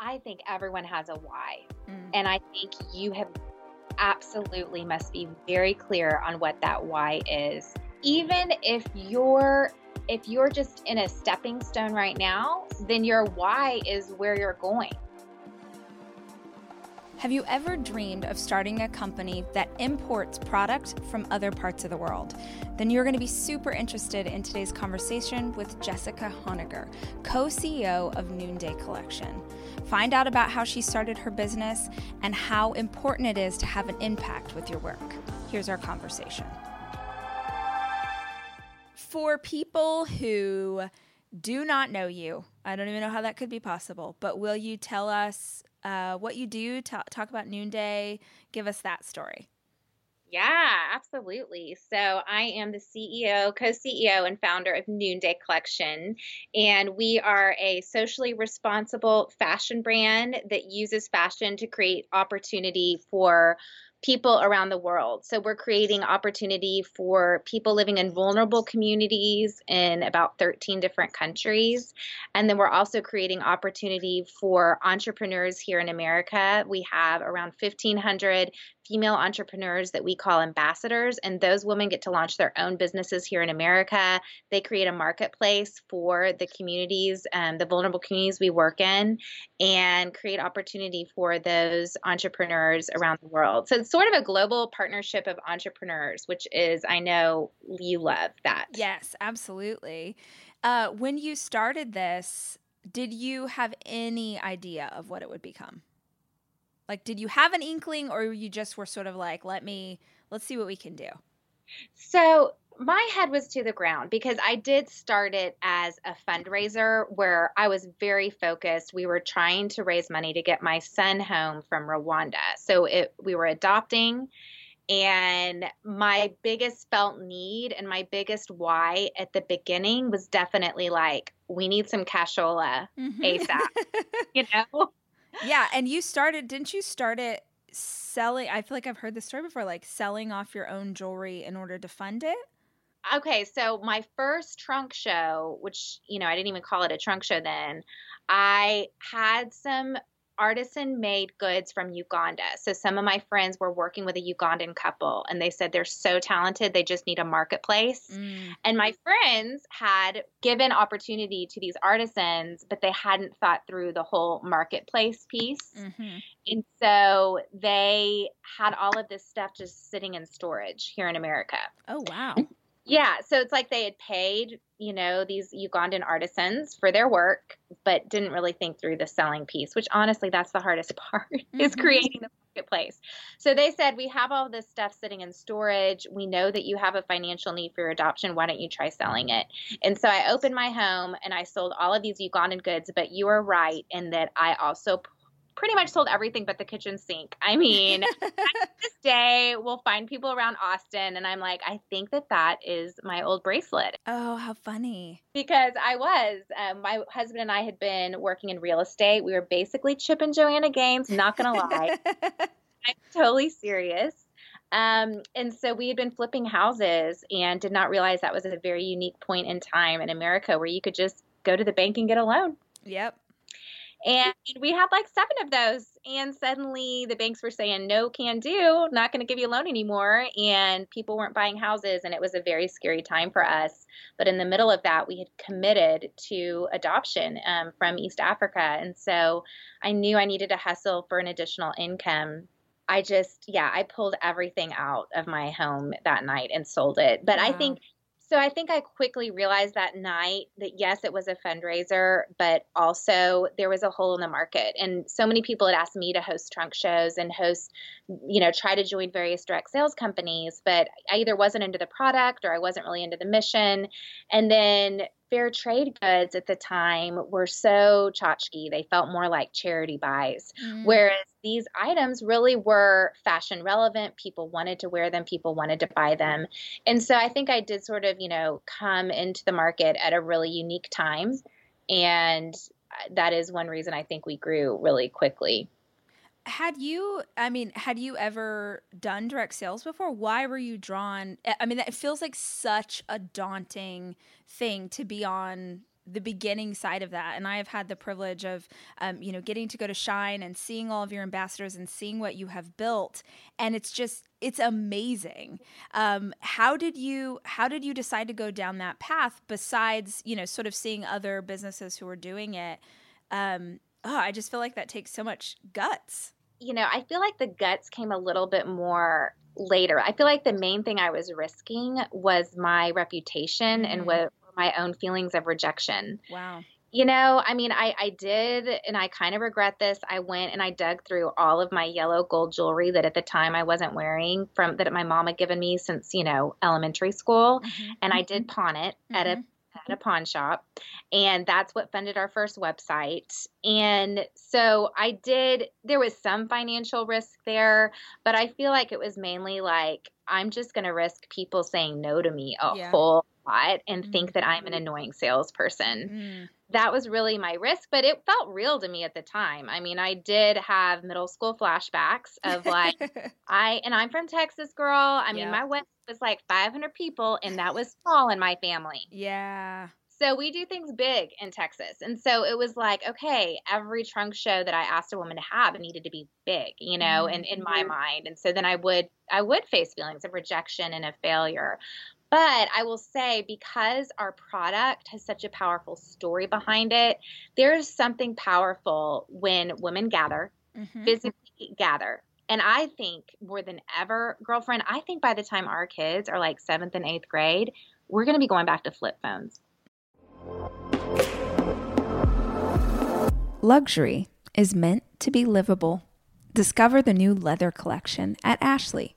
I think everyone has a why. Mm. And I think you have absolutely must be very clear on what that why is. Even if you're if you're just in a stepping stone right now, then your why is where you're going. Have you ever dreamed of starting a company that imports product from other parts of the world? Then you're going to be super interested in today's conversation with Jessica Honegger, co CEO of Noonday Collection. Find out about how she started her business and how important it is to have an impact with your work. Here's our conversation. For people who do not know you, I don't even know how that could be possible, but will you tell us uh, what you do, t- talk about Noonday, give us that story. Yeah, absolutely. So I am the CEO, co CEO, and founder of Noonday Collection. And we are a socially responsible fashion brand that uses fashion to create opportunity for people around the world. So we're creating opportunity for people living in vulnerable communities in about 13 different countries. And then we're also creating opportunity for entrepreneurs here in America. We have around 1,500 female entrepreneurs that we call ambassadors, and those women get to launch their own businesses here in America. They create a marketplace for the communities, um, the vulnerable communities we work in, and create opportunity for those entrepreneurs around the world. So it's sort of a global partnership of entrepreneurs, which is, I know you love that. Yes, absolutely. Uh, when you started this, did you have any idea of what it would become? Like, did you have an inkling, or you just were sort of like, let me, let's see what we can do? So, my head was to the ground because I did start it as a fundraiser where I was very focused. We were trying to raise money to get my son home from Rwanda. So it we were adopting and my biggest felt need and my biggest why at the beginning was definitely like we need some cashola mm-hmm. ASAP. you know? Yeah, and you started, didn't you start it selling? I feel like I've heard this story before, like selling off your own jewelry in order to fund it. Okay, so my first trunk show, which, you know, I didn't even call it a trunk show then, I had some artisan made goods from Uganda. So some of my friends were working with a Ugandan couple and they said they're so talented, they just need a marketplace. Mm. And my friends had given opportunity to these artisans, but they hadn't thought through the whole marketplace piece. Mm-hmm. And so they had all of this stuff just sitting in storage here in America. Oh, wow. Yeah, so it's like they had paid, you know, these Ugandan artisans for their work, but didn't really think through the selling piece, which honestly, that's the hardest part mm-hmm. is creating the marketplace. So they said, We have all this stuff sitting in storage. We know that you have a financial need for your adoption. Why don't you try selling it? And so I opened my home and I sold all of these Ugandan goods, but you are right in that I also pretty much sold everything but the kitchen sink. I mean, this day we'll find people around Austin, and I'm like, I think that that is my old bracelet. Oh, how funny! Because I was, um, my husband and I had been working in real estate. We were basically Chip and Joanna Gaines. Not gonna lie, I'm totally serious. Um, and so we had been flipping houses and did not realize that was a very unique point in time in America where you could just go to the bank and get a loan. Yep. And we had like seven of those. And suddenly the banks were saying, no can do, not going to give you a loan anymore. And people weren't buying houses. And it was a very scary time for us. But in the middle of that, we had committed to adoption um, from East Africa. And so I knew I needed to hustle for an additional income. I just, yeah, I pulled everything out of my home that night and sold it. But. I think so I think I quickly realized that night that yes, it was a fundraiser, but also there was a hole in the market. And so many people had asked me to host trunk shows and host, you know, try to join various direct sales companies, but I either wasn't into the product or I wasn't really into the mission. And then fair trade goods at the time were so tchotchke. They felt more like charity buys. Mm-hmm. Whereas these items really were fashion relevant. People wanted to wear them, people wanted to buy them. And so I think I did sort of, you know, come into the market at a really unique time. And that is one reason I think we grew really quickly had you i mean had you ever done direct sales before? Why were you drawn? I mean it feels like such a daunting thing to be on the beginning side of that. And i have had the privilege of um, you know getting to go to shine and seeing all of your ambassadors and seeing what you have built. And it's just it's amazing. Um, how did you how did you decide to go down that path besides you know sort of seeing other businesses who are doing it? Um, oh, i just feel like that takes so much guts you know i feel like the guts came a little bit more later i feel like the main thing i was risking was my reputation mm-hmm. and what my own feelings of rejection. Wow. You know, I mean, I, I did, and I kind of regret this. I went and I dug through all of my yellow gold jewelry that at the time I wasn't wearing from that my mom had given me since, you know, elementary school. Mm-hmm. And I did mm-hmm. pawn it mm-hmm. at a mm-hmm. At a pawn shop. And that's what funded our first website. And so I did, there was some financial risk there, but I feel like it was mainly like, I'm just going to risk people saying no to me a yeah. whole lot and mm-hmm. think that I'm an mm-hmm. annoying salesperson. Mm. That was really my risk, but it felt real to me at the time. I mean, I did have middle school flashbacks of like, I, and I'm from Texas, girl. I mean, yep. my wedding was like 500 people, and that was small in my family. Yeah. So we do things big in Texas. And so it was like, okay, every trunk show that I asked a woman to have, it needed to be big, you know, mm-hmm. and in my mind. And so then I would I would face feelings of rejection and a failure. But I will say, because our product has such a powerful story behind it, there's something powerful when women gather, mm-hmm. physically gather. And I think more than ever, girlfriend, I think by the time our kids are like seventh and eighth grade, we're going to be going back to flip phones. Luxury is meant to be livable. Discover the new leather collection at Ashley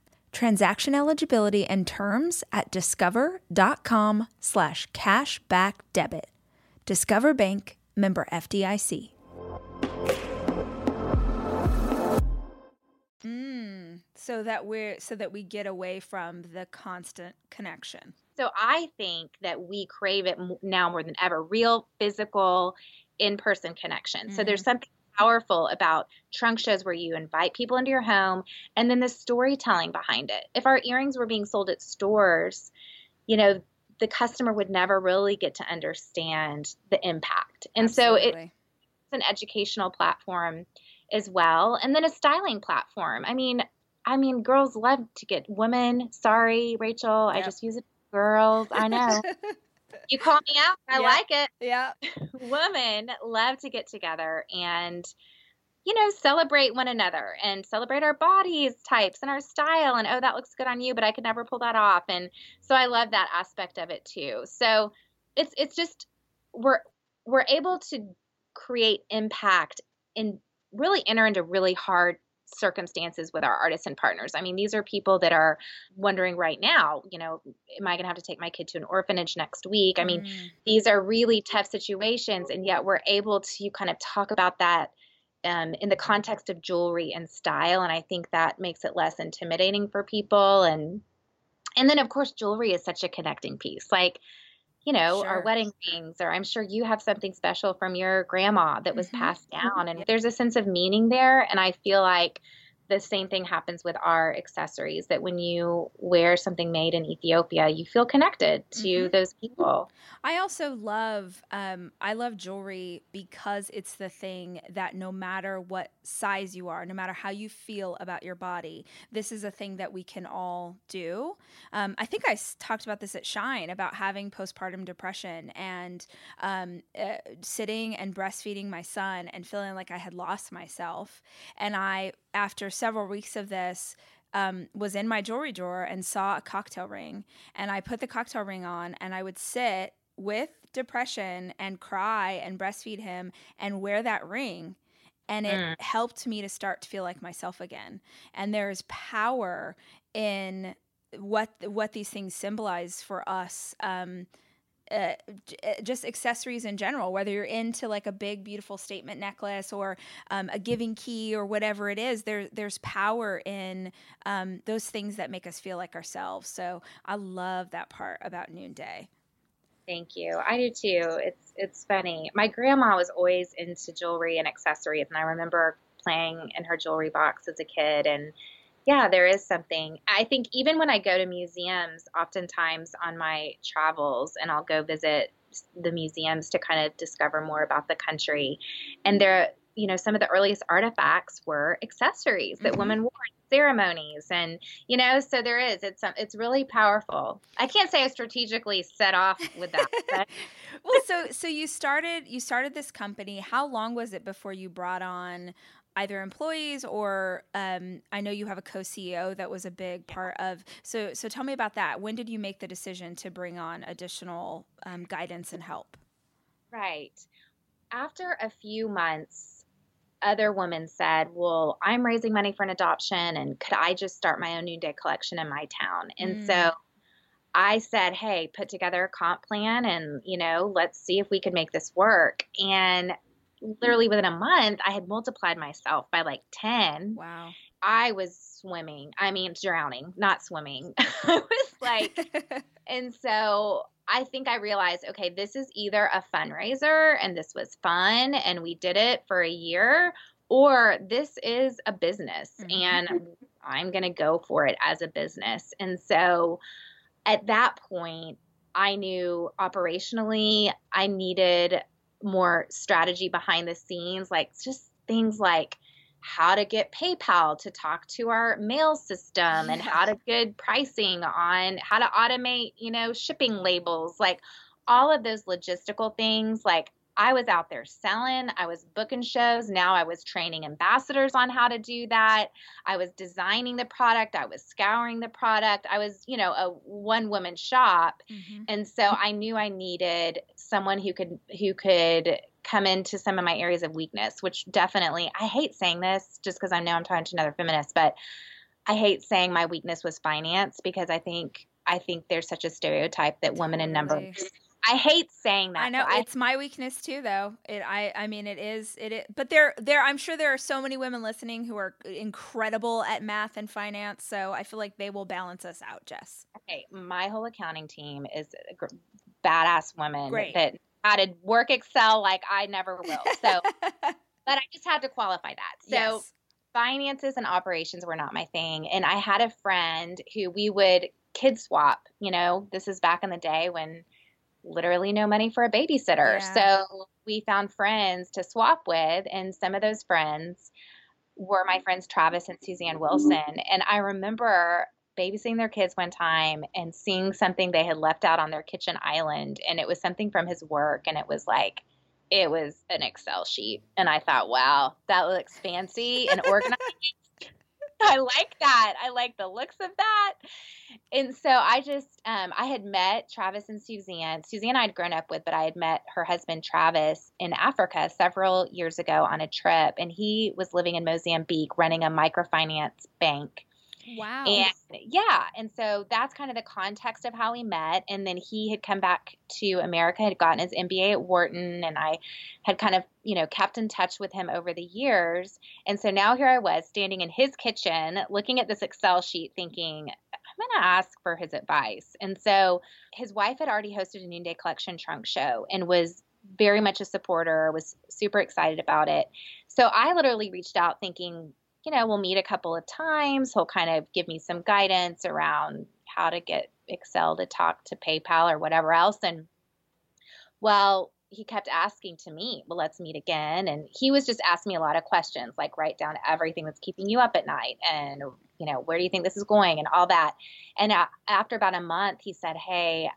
Transaction eligibility and terms at discover.com slash cashback debit. Discover Bank, member FDIC. Mm, so that we're so that we get away from the constant connection. So I think that we crave it now more than ever, real physical in-person connection. Mm-hmm. So there's mm-hmm. something powerful about trunk shows where you invite people into your home and then the storytelling behind it. If our earrings were being sold at stores, you know, the customer would never really get to understand the impact. And Absolutely. so it, it's an educational platform as well. And then a styling platform. I mean, I mean, girls love to get women. Sorry, Rachel, yep. I just use it. Girls, I know. you call me out. I yeah. like it. Yeah. Women love to get together and, you know, celebrate one another and celebrate our bodies types and our style. And, oh, that looks good on you, but I could never pull that off. And so I love that aspect of it too. So it's, it's just, we're, we're able to create impact and really enter into really hard circumstances with our artists and partners. I mean, these are people that are wondering right now, you know, am I going to have to take my kid to an orphanage next week? I mean, mm. these are really tough situations, and yet we're able to kind of talk about that um, in the context of jewelry and style, and I think that makes it less intimidating for people. And and then of course, jewelry is such a connecting piece, like you know, sure. our wedding rings, or I'm sure you have something special from your grandma that was mm-hmm. passed down. And there's a sense of meaning there. And I feel like the same thing happens with our accessories that when you wear something made in Ethiopia, you feel connected to mm-hmm. those people. I also love um, I love jewelry because it's the thing that no matter what size you are, no matter how you feel about your body, this is a thing that we can all do. Um, I think I talked about this at Shine about having postpartum depression and um, uh, sitting and breastfeeding my son and feeling like I had lost myself. And I, after several weeks of this, um, was in my jewelry drawer and saw a cocktail ring. And I put the cocktail ring on and I would sit with depression and cry and breastfeed him and wear that ring. And it mm. helped me to start to feel like myself again. And there's power in what what these things symbolize for us. Um, uh, uh, just accessories in general, whether you're into like a big, beautiful statement necklace or um, a giving key or whatever it is, there, there's power in um, those things that make us feel like ourselves. So I love that part about Noonday. Thank you. I do too. It's it's funny. My grandma was always into jewelry and accessories, and I remember playing in her jewelry box as a kid and yeah, there is something. I think even when I go to museums, oftentimes on my travels, and I'll go visit the museums to kind of discover more about the country, and there, you know, some of the earliest artifacts were accessories that mm-hmm. women wore in ceremonies, and you know, so there is. It's it's really powerful. I can't say I strategically set off with that. well, so so you started you started this company. How long was it before you brought on either employees or um, I know you have a co-CEO that was a big part of. So so tell me about that. When did you make the decision to bring on additional um, guidance and help? Right. After a few months, other women said, "Well, I'm raising money for an adoption, and could I just start my own Noonday collection in my town?" And mm. so. I said, "Hey, put together a comp plan and, you know, let's see if we could make this work." And literally within a month, I had multiplied myself by like 10. Wow. I was swimming. I mean, drowning, not swimming. I was like, and so I think I realized, okay, this is either a fundraiser and this was fun and we did it for a year, or this is a business mm-hmm. and I'm going to go for it as a business. And so at that point, I knew operationally I needed more strategy behind the scenes, like just things like how to get PayPal to talk to our mail system and how to good pricing on how to automate, you know, shipping labels, like all of those logistical things. Like I was out there selling, I was booking shows. Now I was training ambassadors on how to do that. I was designing the product, I was scouring the product. I was, you know, a one woman shop. Mm-hmm. And so I knew I needed someone who could who could come into some of my areas of weakness, which definitely I hate saying this just because I know I'm talking to another feminist, but I hate saying my weakness was finance because I think I think there's such a stereotype that women in numbers I hate saying that. I know it's my weakness too, though. It, I, I mean, it is, it is. But there, there, I'm sure there are so many women listening who are incredible at math and finance. So I feel like they will balance us out, Jess. Okay, my whole accounting team is badass women Great. that how to work Excel like I never will. So, but I just had to qualify that. So. Yes. Finances and operations were not my thing. And I had a friend who we would kid swap. You know, this is back in the day when literally no money for a babysitter. Yeah. So we found friends to swap with, and some of those friends were my friends Travis and Suzanne Wilson. And I remember babysitting their kids one time and seeing something they had left out on their kitchen island, and it was something from his work, and it was like, it was an Excel sheet. And I thought, wow, that looks fancy and organized. I like that. I like the looks of that. And so I just, um, I had met Travis and Suzanne. Suzanne I'd grown up with, but I had met her husband Travis in Africa several years ago on a trip, and he was living in Mozambique running a microfinance bank. Wow. And yeah, and so that's kind of the context of how we met. And then he had come back to America, had gotten his MBA at Wharton, and I had kind of, you know, kept in touch with him over the years. And so now here I was standing in his kitchen looking at this Excel sheet thinking, I'm going to ask for his advice. And so his wife had already hosted a Noonday Collection trunk show and was very much a supporter, was super excited about it. So I literally reached out thinking, you know, we'll meet a couple of times. He'll kind of give me some guidance around how to get Excel to talk to PayPal or whatever else. And well, he kept asking to meet. Well, let's meet again. And he was just asking me a lot of questions, like write down everything that's keeping you up at night, and you know, where do you think this is going, and all that. And after about a month, he said, "Hey,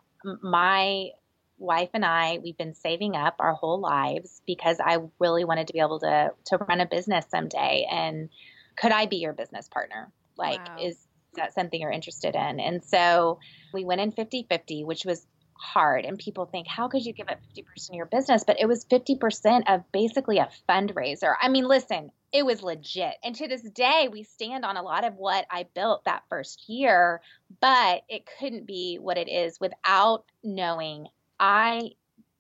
my wife and I, we've been saving up our whole lives because I really wanted to be able to to run a business someday. And could I be your business partner? Like, wow. is that something you're interested in?" And so we went in 50-50, which was hard and people think how could you give up 50% of your business but it was 50% of basically a fundraiser i mean listen it was legit and to this day we stand on a lot of what i built that first year but it couldn't be what it is without knowing i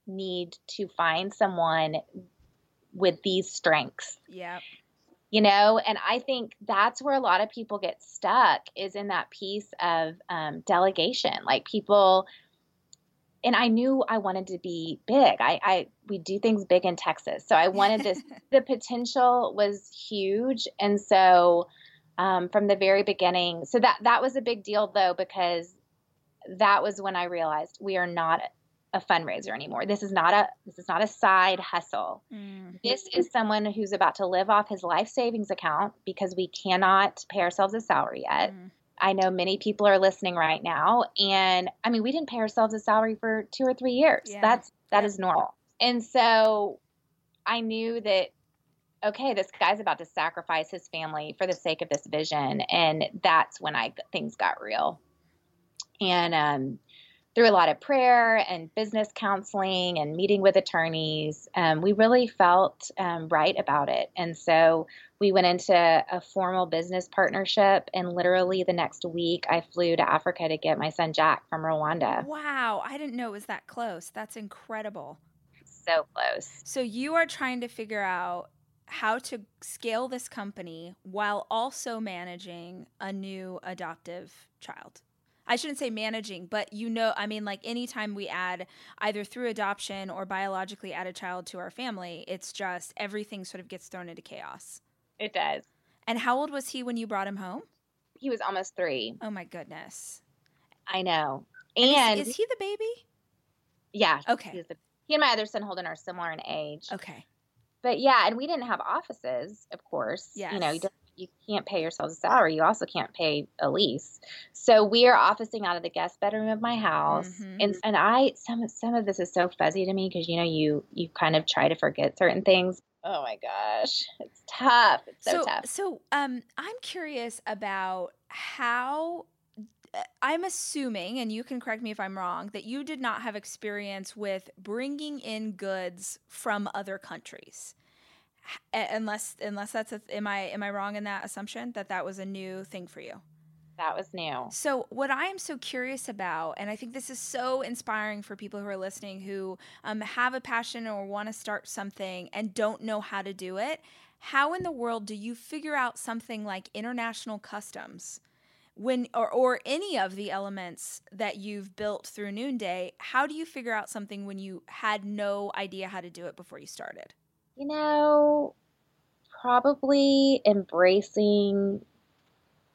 need to find someone with these strengths yeah you know and i think that's where a lot of people get stuck is in that piece of um, delegation like people and I knew I wanted to be big. I, I we do things big in Texas, so I wanted this. the potential was huge, and so um, from the very beginning, so that that was a big deal though because that was when I realized we are not a fundraiser anymore. This is not a this is not a side hustle. Mm. This is someone who's about to live off his life savings account because we cannot pay ourselves a salary yet. Mm. I know many people are listening right now. And I mean, we didn't pay ourselves a salary for two or three years. Yeah. That's that yeah. is normal. And so I knew that okay, this guy's about to sacrifice his family for the sake of this vision. And that's when I things got real. And um, through a lot of prayer and business counseling and meeting with attorneys, um, we really felt um, right about it. And so we went into a formal business partnership. And literally the next week, I flew to Africa to get my son Jack from Rwanda. Wow. I didn't know it was that close. That's incredible. So close. So you are trying to figure out how to scale this company while also managing a new adoptive child. I shouldn't say managing, but you know, I mean, like anytime we add either through adoption or biologically add a child to our family, it's just everything sort of gets thrown into chaos. It does. And how old was he when you brought him home? He was almost three. Oh my goodness. I know. And, and is, is, he the baby? Yeah. Okay. The, he and my other son Holden are similar in age. Okay. But yeah, and we didn't have don't of course. Yes. You know, you you can't pay yourself a salary. You also can't pay a lease. So we are officing out of the guest bedroom of my house. Mm-hmm. And and I some some of this is so fuzzy to me because you know you you kind of try to forget certain things. Oh my gosh. It's tough. It's so, so tough. So um I'm curious about how uh, I'm assuming, and you can correct me if I'm wrong, that you did not have experience with bringing in goods from other countries unless unless that's a, am I am I wrong in that assumption that that was a new thing for you? That was new. So, what I am so curious about, and I think this is so inspiring for people who are listening who um, have a passion or want to start something and don't know how to do it, how in the world do you figure out something like international customs? when or, or any of the elements that you've built through noonday how do you figure out something when you had no idea how to do it before you started you know, probably embracing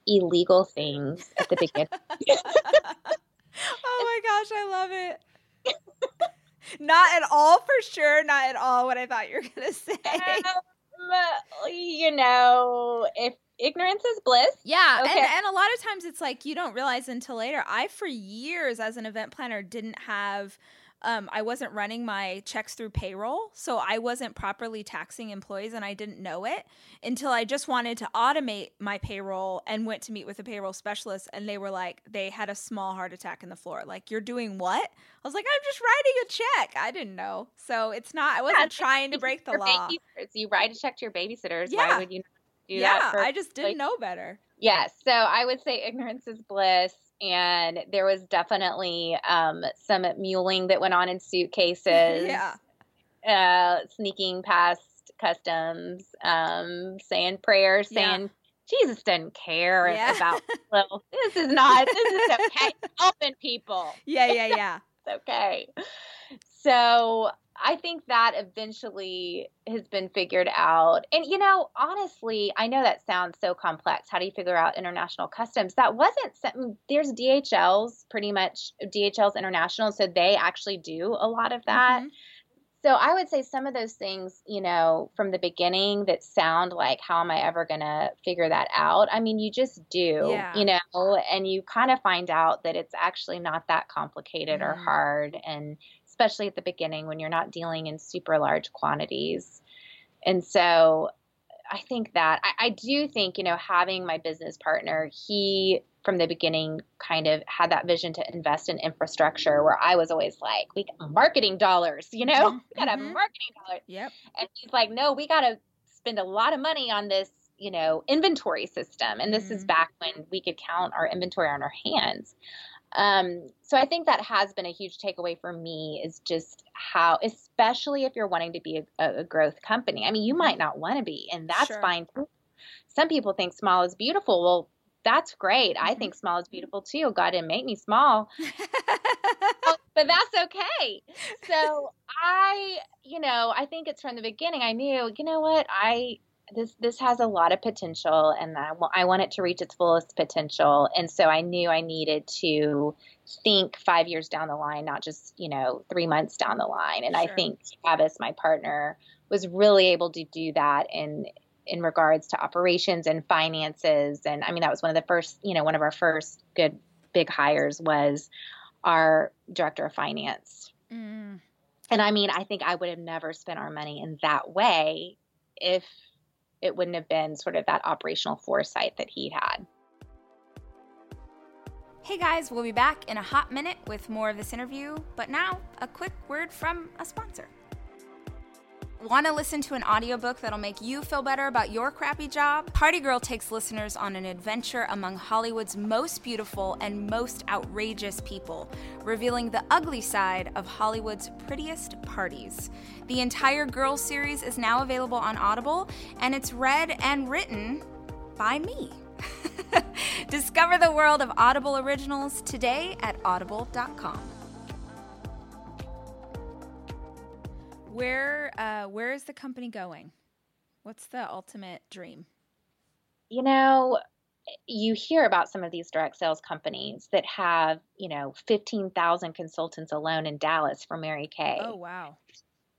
illegal things at the beginning. oh my gosh, I love it. not at all for sure, not at all what I thought you were going to say. Um, you know, if ignorance is bliss. Yeah, okay. and, and a lot of times it's like you don't realize until later. I for years as an event planner didn't have um, I wasn't running my checks through payroll, so I wasn't properly taxing employees and I didn't know it until I just wanted to automate my payroll and went to meet with a payroll specialist and they were like, they had a small heart attack in the floor. Like, you're doing what? I was like, I'm just writing a check. I didn't know. So it's not, I wasn't yeah, trying to break the law. You write a check to your babysitters. Yeah. Why would you not do yeah, that? Yeah, I just didn't like, know better. Yes. Yeah, so I would say ignorance is bliss and there was definitely um, some muling that went on in suitcases. yeah. Uh, sneaking past customs, um, saying prayers, saying yeah. Jesus doesn't care yeah. about little. This is not. This is okay. Helping people. Yeah, yeah, yeah. it's okay. So I think that eventually has been figured out. And, you know, honestly, I know that sounds so complex. How do you figure out international customs? That wasn't something, there's DHL's pretty much, DHL's international. So they actually do a lot of that. Mm-hmm. So I would say some of those things, you know, from the beginning that sound like, how am I ever going to figure that out? I mean, you just do, yeah. you know, and you kind of find out that it's actually not that complicated mm-hmm. or hard. And especially at the beginning when you're not dealing in super large quantities. And so I think that I, I, do think, you know, having my business partner, he from the beginning kind of had that vision to invest in infrastructure where I was always like, we got marketing dollars, you know, we got to mm-hmm. marketing dollars. Yep. And he's like, no, we got to spend a lot of money on this, you know, inventory system. And this mm-hmm. is back when we could count our inventory on our hands. Um, so I think that has been a huge takeaway for me is just how, especially if you're wanting to be a, a growth company. I mean, you might not want to be, and that's sure. fine. Some people think small is beautiful. Well, that's great. Mm-hmm. I think small is beautiful too. God didn't make me small. but that's okay. So I, you know, I think it's from the beginning. I knew, you know what, I this this has a lot of potential and I, w- I want it to reach its fullest potential and so i knew i needed to think five years down the line not just you know three months down the line and sure. i think travis my partner was really able to do that in in regards to operations and finances and i mean that was one of the first you know one of our first good big hires was our director of finance mm. and i mean i think i would have never spent our money in that way if it wouldn't have been sort of that operational foresight that he had. Hey guys, we'll be back in a hot minute with more of this interview, but now a quick word from a sponsor. Want to listen to an audiobook that'll make you feel better about your crappy job? Party Girl takes listeners on an adventure among Hollywood's most beautiful and most outrageous people, revealing the ugly side of Hollywood's prettiest parties. The entire Girl series is now available on Audible, and it's read and written by me. Discover the world of Audible originals today at audible.com. Where uh, where is the company going? What's the ultimate dream? You know, you hear about some of these direct sales companies that have, you know, 15,000 consultants alone in Dallas for Mary Kay. Oh, wow.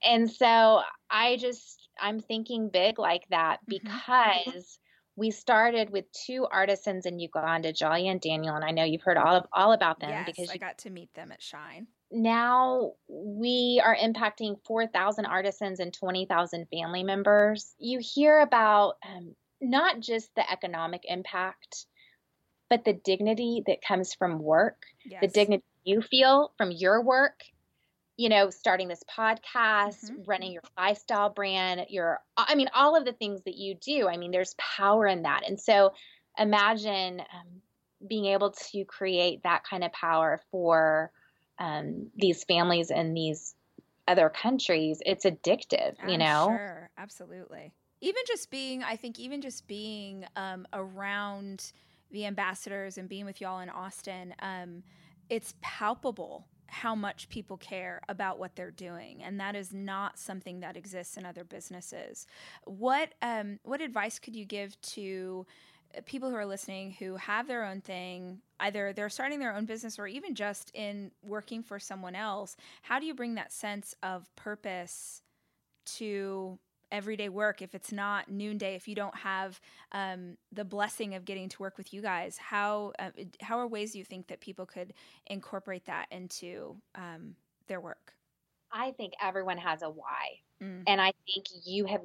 And so I just, I'm thinking big like that mm-hmm. because mm-hmm. we started with two artisans in Uganda, Jolly and Daniel, and I know you've heard all of, all about them yes, because I got to meet them at Shine now we are impacting 4,000 artisans and 20,000 family members. You hear about um, not just the economic impact, but the dignity that comes from work, yes. the dignity you feel from your work. You know, starting this podcast, mm-hmm. running your lifestyle brand, your, I mean, all of the things that you do. I mean, there's power in that. And so imagine um, being able to create that kind of power for um, these families in these other countries, it's addictive, you know? Sure, absolutely. Even just being, I think, even just being um, around the ambassadors and being with y'all in Austin, um, it's palpable how much people care about what they're doing, and that is not something that exists in other businesses. What um, what advice could you give to people who are listening who have their own thing, either they're starting their own business or even just in working for someone else, how do you bring that sense of purpose to everyday work if it's not noonday if you don't have um, the blessing of getting to work with you guys? How uh, how are ways you think that people could incorporate that into um, their work? I think everyone has a why. Mm. and i think you have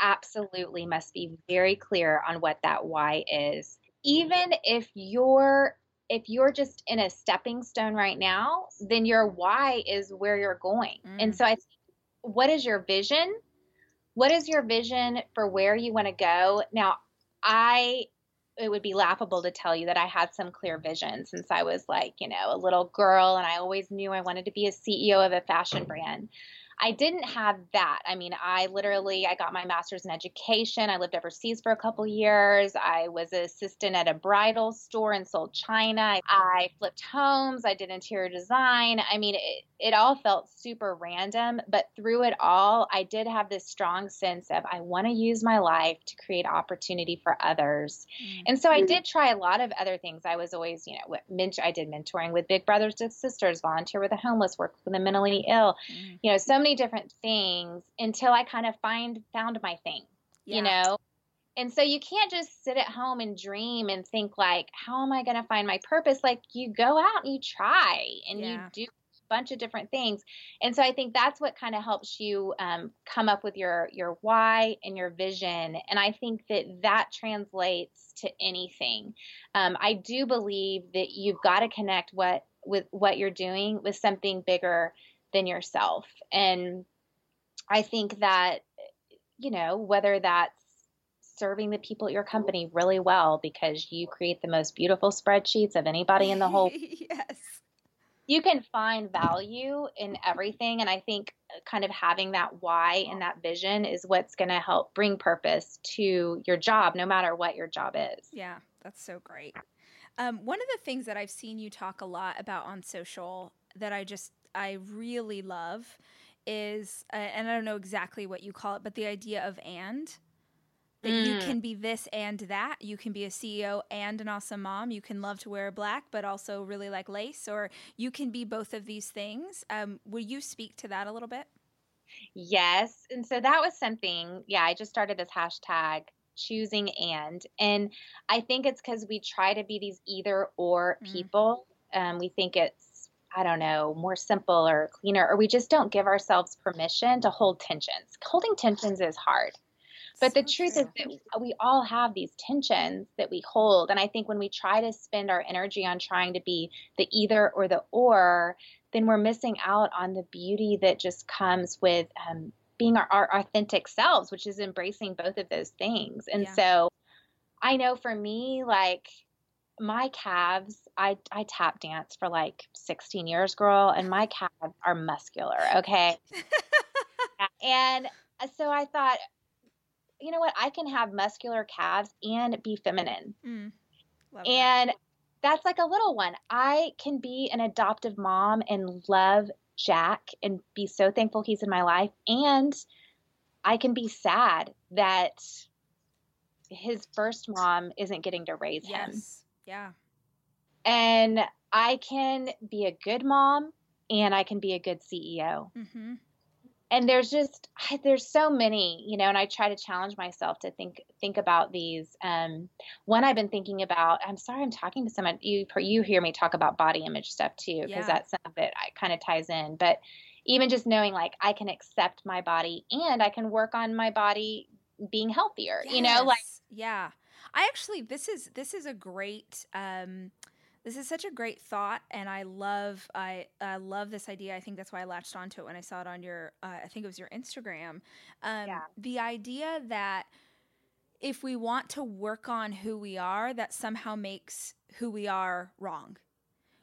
absolutely must be very clear on what that why is. Even if you're if you're just in a stepping stone right now, then your why is where you're going. Mm. And so I think what is your vision? What is your vision for where you want to go? Now, I it would be laughable to tell you that I had some clear vision since I was like, you know, a little girl and I always knew I wanted to be a CEO of a fashion brand. I didn't have that. I mean, I literally I got my master's in education. I lived overseas for a couple years. I was an assistant at a bridal store and sold china. I flipped homes. I did interior design. I mean, it, it all felt super random, but through it all, I did have this strong sense of I want to use my life to create opportunity for others. Mm-hmm. And so I did try a lot of other things. I was always, you know, ment- I did mentoring with Big Brothers to Sisters, volunteer with the homeless, work with the mentally ill, mm-hmm. you know, so many different things until I kind of find found my thing, yeah. you know. And so you can't just sit at home and dream and think like, how am I going to find my purpose? Like you go out and you try and yeah. you do a bunch of different things. And so I think that's what kind of helps you um, come up with your your why and your vision. And I think that that translates to anything. Um, I do believe that you've got to connect what with what you're doing with something bigger than yourself. And I think that you know whether that's serving the people at your company really well because you create the most beautiful spreadsheets of anybody in the whole yes. you can find value in everything. And i think kind of having that why and that vision is what's going to help bring purpose to your job no matter what your job is. Yeah that's so great. Um, one of the things that i've seen you talk a lot about on social that i just i really love is uh, and i don't know exactly what you call it but the idea of and that mm. you can be this and that. You can be a CEO and an awesome mom. You can love to wear black, but also really like lace, or you can be both of these things. Um, will you speak to that a little bit? Yes. And so that was something, yeah, I just started this hashtag choosing and. And I think it's because we try to be these either or mm. people. Um, we think it's, I don't know, more simple or cleaner, or we just don't give ourselves permission to hold tensions. Holding tensions is hard. But the truth is that we all have these tensions that we hold. And I think when we try to spend our energy on trying to be the either or the or, then we're missing out on the beauty that just comes with um, being our, our, authentic selves, which is embracing both of those things. And yeah. so I know for me, like, my calves, I, I tap dance for like 16 years, girl, and my calves are muscular. Okay. and uh, so I thought, you know what? I can have muscular calves and be feminine. Mm, and that. that's like a little one. I can be an adoptive mom and love Jack and be so thankful he's in my life. And I can be sad that his first mom isn't getting to raise yes. him. Yeah. And I can be a good mom and I can be a good CEO. Mm-hmm and there's just there's so many you know and i try to challenge myself to think think about these um one i've been thinking about i'm sorry i'm talking to someone you you hear me talk about body image stuff too because yeah. that's some of it i kind of ties in but even just knowing like i can accept my body and i can work on my body being healthier yes. you know like yeah i actually this is this is a great um this is such a great thought, and I love I I love this idea. I think that's why I latched onto it when I saw it on your uh, I think it was your Instagram. Um, yeah. The idea that if we want to work on who we are, that somehow makes who we are wrong.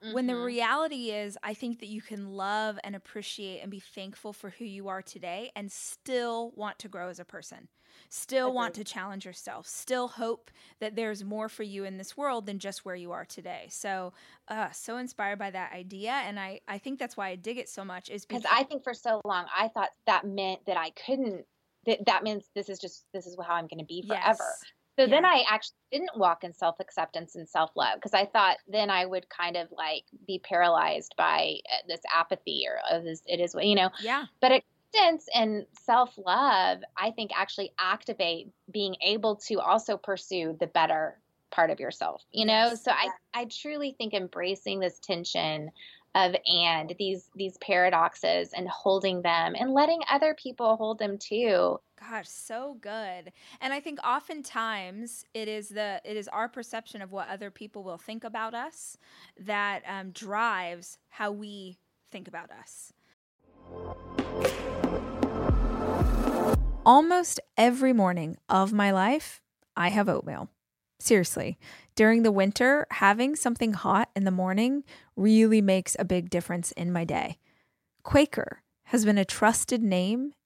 Mm-hmm. When the mm-hmm. reality is, I think that you can love and appreciate and be thankful for who you are today and still want to grow as a person still want to challenge yourself, still hope that there's more for you in this world than just where you are today. So, uh, so inspired by that idea, and I I think that's why I dig it so much is because I think for so long I thought that meant that I couldn't. That that means this is just this is how I'm going to be forever. Yes. So yeah. then I actually didn't walk in self acceptance and self love because I thought then I would kind of like be paralyzed by uh, this apathy or oh, this, it is what, you know. Yeah. But acceptance and self love, I think, actually activate being able to also pursue the better part of yourself, you know? Yes. So I, I truly think embracing this tension of and these these paradoxes and holding them and letting other people hold them too gosh so good and i think oftentimes it is the it is our perception of what other people will think about us that um, drives how we think about us Almost every morning of my life, I have oatmeal. Seriously, during the winter, having something hot in the morning really makes a big difference in my day. Quaker has been a trusted name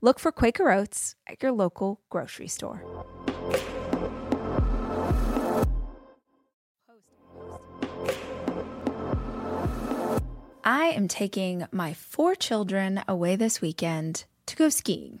Look for Quaker Oats at your local grocery store. I am taking my four children away this weekend to go skiing.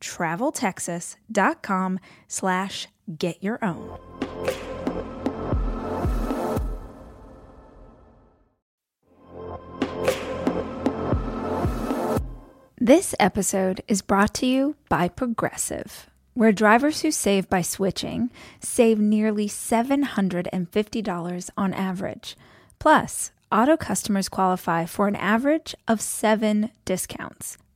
traveltexas.com slash get your own. This episode is brought to you by Progressive, where drivers who save by switching save nearly $750 on average. Plus, auto customers qualify for an average of seven discounts.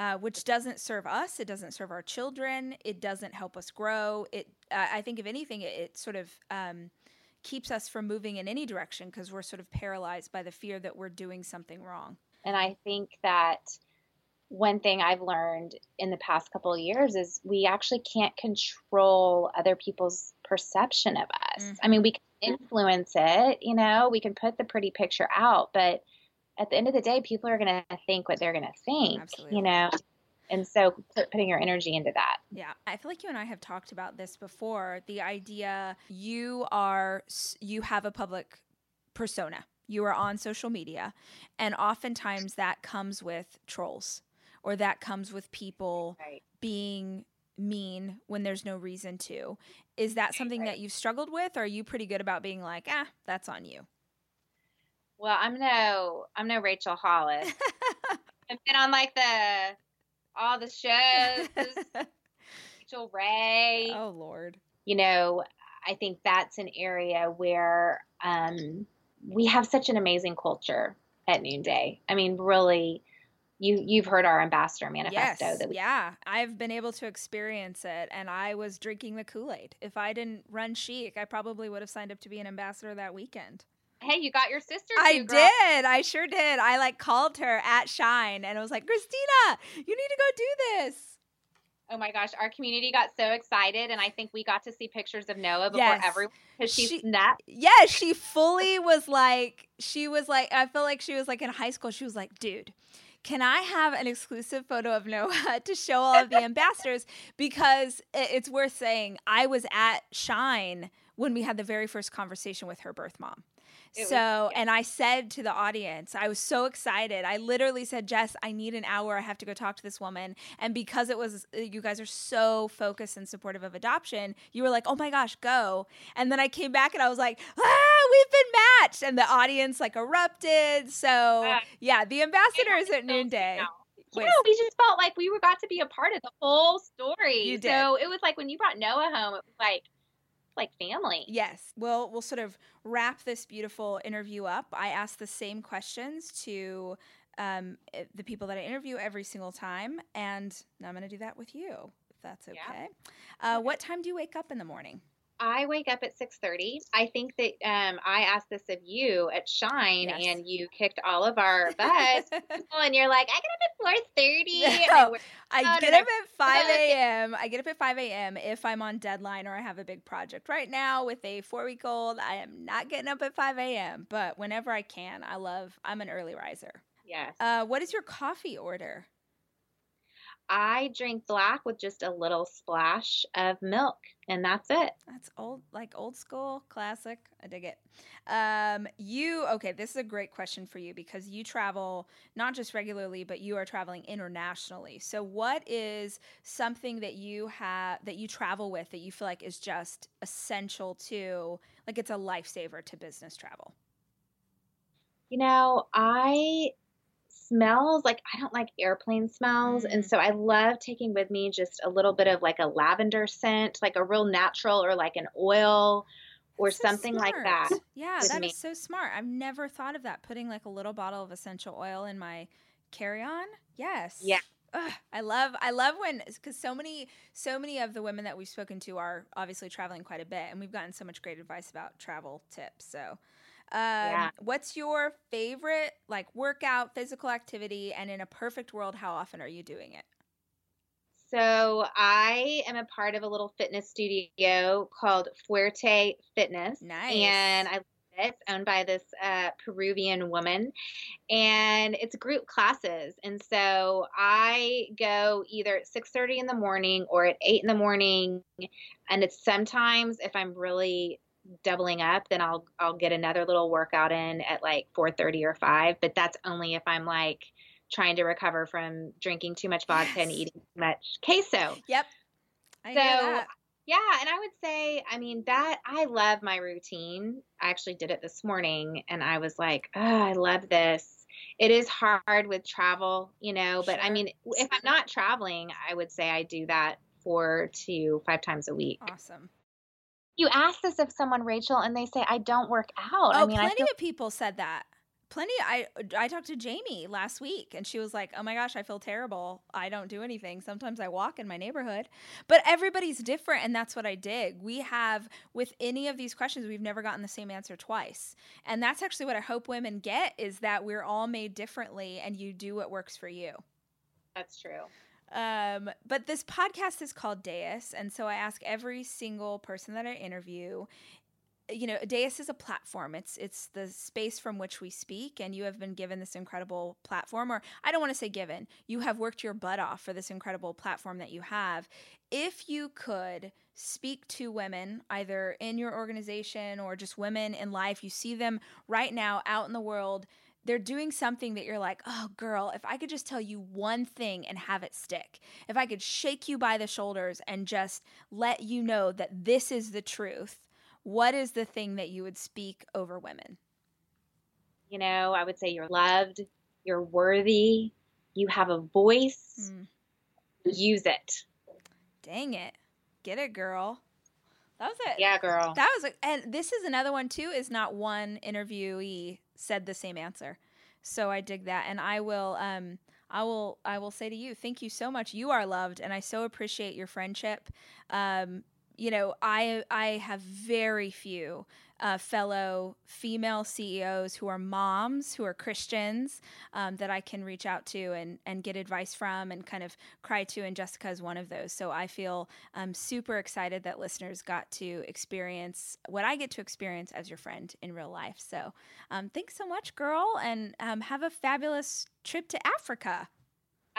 Uh, which doesn't serve us. It doesn't serve our children. It doesn't help us grow. It, uh, I think, if anything, it, it sort of um, keeps us from moving in any direction because we're sort of paralyzed by the fear that we're doing something wrong. And I think that one thing I've learned in the past couple of years is we actually can't control other people's perception of us. Mm-hmm. I mean, we can influence it, you know, we can put the pretty picture out, but at the end of the day, people are going to think what they're going to think, Absolutely. you know? And so put, putting your energy into that. Yeah. I feel like you and I have talked about this before. The idea you are, you have a public persona, you are on social media, and oftentimes that comes with trolls or that comes with people right. being mean when there's no reason to. Is that something right. that you've struggled with? Or are you pretty good about being like, ah, that's on you? Well, I'm no I'm no Rachel Hollis. I've been on like the all the shows. Rachael Ray. Oh Lord. You know, I think that's an area where um, we have such an amazing culture at Noonday. I mean, really, you you've heard our ambassador manifesto. Yes, we- yeah, I've been able to experience it, and I was drinking the Kool Aid. If I didn't run Chic, I probably would have signed up to be an ambassador that weekend. Hey, you got your sister. Too, I too, did. I sure did. I like called her at Shine, and I was like, Christina, you need to go do this. Oh my gosh, our community got so excited, and I think we got to see pictures of Noah before Yes. everyone because she's She- nuts. Yeah, she fully was like, she was like, I feel like she was like in high school. She was like, dude, can I have an exclusive photo of Noah to show all of the ambassadors? Because it's worth saying, I was at Shine when we had the very first conversation with her birth mom. It was- So, yeah. and I said to the audience, I was so excited. I literally said, Jess, I need an hour. I have to go talk to this woman. And because it was, uh, you guys are so focused and supportive of adoption, you were like, oh my gosh, go. And then I came back and I was like, ah, we've been matched. And the audience like erupted. So, Ah. yeah, the ambassadors at So, noonday. you know, Wait. We just felt like we were got to be a part of the whole story. You did. So it was like when you brought Noah home, it was like like family. Yes. We'll we'll sort of wrap this beautiful interview up. I ask the same questions to um, eh, the people that I interview every single time, and now I'm going to do that with you, if that's Yeah. okay. Uh, what time do you wake up in the morning? I wake up at six thirty. I think that um, I asked this of you at Shine, Yes. and you kicked all of our butts. and you're like, I get up at four thirty. No. I Oh, get up at 5 a.m. I get up at 5 a.m. if I'm on deadline or I have a big project. Right now, with a four week old, I am not getting up at 5 a.m., but whenever I can, I love, I'm an early riser. Yes. Uh, what is your coffee order? I drink black with just a little splash of milk, and that's it. That's old, like old school, classic. I dig it. Um, you okay? This is a great question for you because you travel not just regularly, but you are traveling internationally. So, what is something that you have that you travel with that you feel like is just essential to, like it's a lifesaver to business travel? You know, I smells like I don't like airplane smells, and Mm. so I love taking with me just a little bit of like a lavender scent, like a real natural or like an oil or so something like that. Yeah, that is me. so smart. I've never thought of that. Putting like a little bottle of essential oil in my carry-on. Yes. Yeah. Ugh, I love I love when because so many so many of the women that we've spoken to are obviously traveling quite a bit, and we've gotten so much great advice about travel tips. So, um, what's your favorite like workout, physical activity, and in a perfect world, how often are you doing it? So I am a part of a little fitness studio called Fuerte Fitness. Nice. And I. It's owned by this uh, Peruvian woman. And it's group classes. And so I go either at 6.30 in the morning or at 8 in the morning. And it's sometimes if I'm really doubling up, then I'll I'll get another little workout in at like 4.30 or 5. But that's only if I'm like trying to recover from drinking too much vodka and eating too much queso. Yep. I So. Yeah, and I would say, I mean, that I love my routine. I actually did it this morning and I was like, oh, I love this. It is hard with travel, you know, but I mean, if I'm not traveling, I would say I do that four to five times a week. Awesome. You ask this of someone, Rachel, and they say, I don't work out. Oh, I mean, I plenty feel of people said that. Plenty. I I talked to Jamie last week, and she was like, "Oh my gosh, I feel terrible. I don't do anything. Sometimes I walk in my neighborhood, but everybody's different, and that's what I dig. We have with any of these questions, we've never gotten the same answer twice, and that's actually what I hope women get is that we're all made differently, and you do what works for you. that's true. Um, but this podcast is called Dais, and so I ask every single person that I interview. You know, Dais is a platform. It's it's the space from which we speak, and you have been given this incredible platform. Or I don't want to say given. You have worked your butt off for this incredible platform that you have. If you could speak to women, either in your organization or just women in life, you see them right now out in the world they're doing something that you're like, oh, girl, if I could just tell you one thing and have it stick, if I could shake you by the shoulders and just let you know that this is the truth, what is the thing that you would speak over women? You know, I would say you're loved, you're worthy, you have a voice, Mm, use it. dang it. Get it, girl. That was it. Yeah, girl. That was, a, and this is another one too. Is not one interviewee said the same answer, so I dig that, and I will, um, I will, I will say to you, thank you so much. You are loved, and I so appreciate your friendship. Um, you know, I I have very few uh, fellow female CEOs who are moms, who are Christians, um, that I can reach out to and, and get advice from and kind of cry to. And Jessica is one of those. So I feel um, super excited that listeners got to experience what I get to experience as your friend in real life. So um, thanks so much, girl, and um, have a fabulous trip to Africa.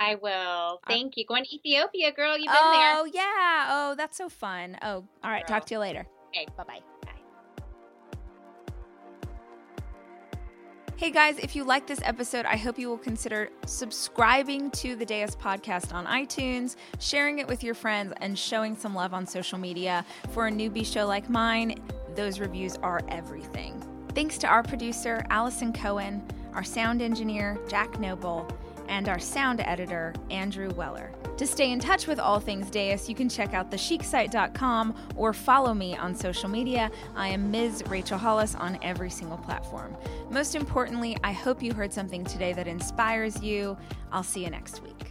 I will. Thank you. Going to Ethiopia, girl. You've been oh, there. Oh, yeah. Oh, that's so fun. Oh, all right. Girl. Talk to you later. Okay. Bye bye. Bye. Hey guys, if you like this episode, I hope you will consider subscribing to the Dais podcast on iTunes, sharing it with your friends, and showing some love on social media. For a newbie show like mine, those reviews are everything. Thanks to our producer, Allison Cohen, our sound engineer, Jack Noble, and our sound editor, Andrew Weller. To stay in touch with all things Dais, you can check out thechicSite.com or follow me on social media. I am Ms. Rachel Hollis on every single platform. Most importantly, I hope you heard something today that inspires you. I'll see you next week.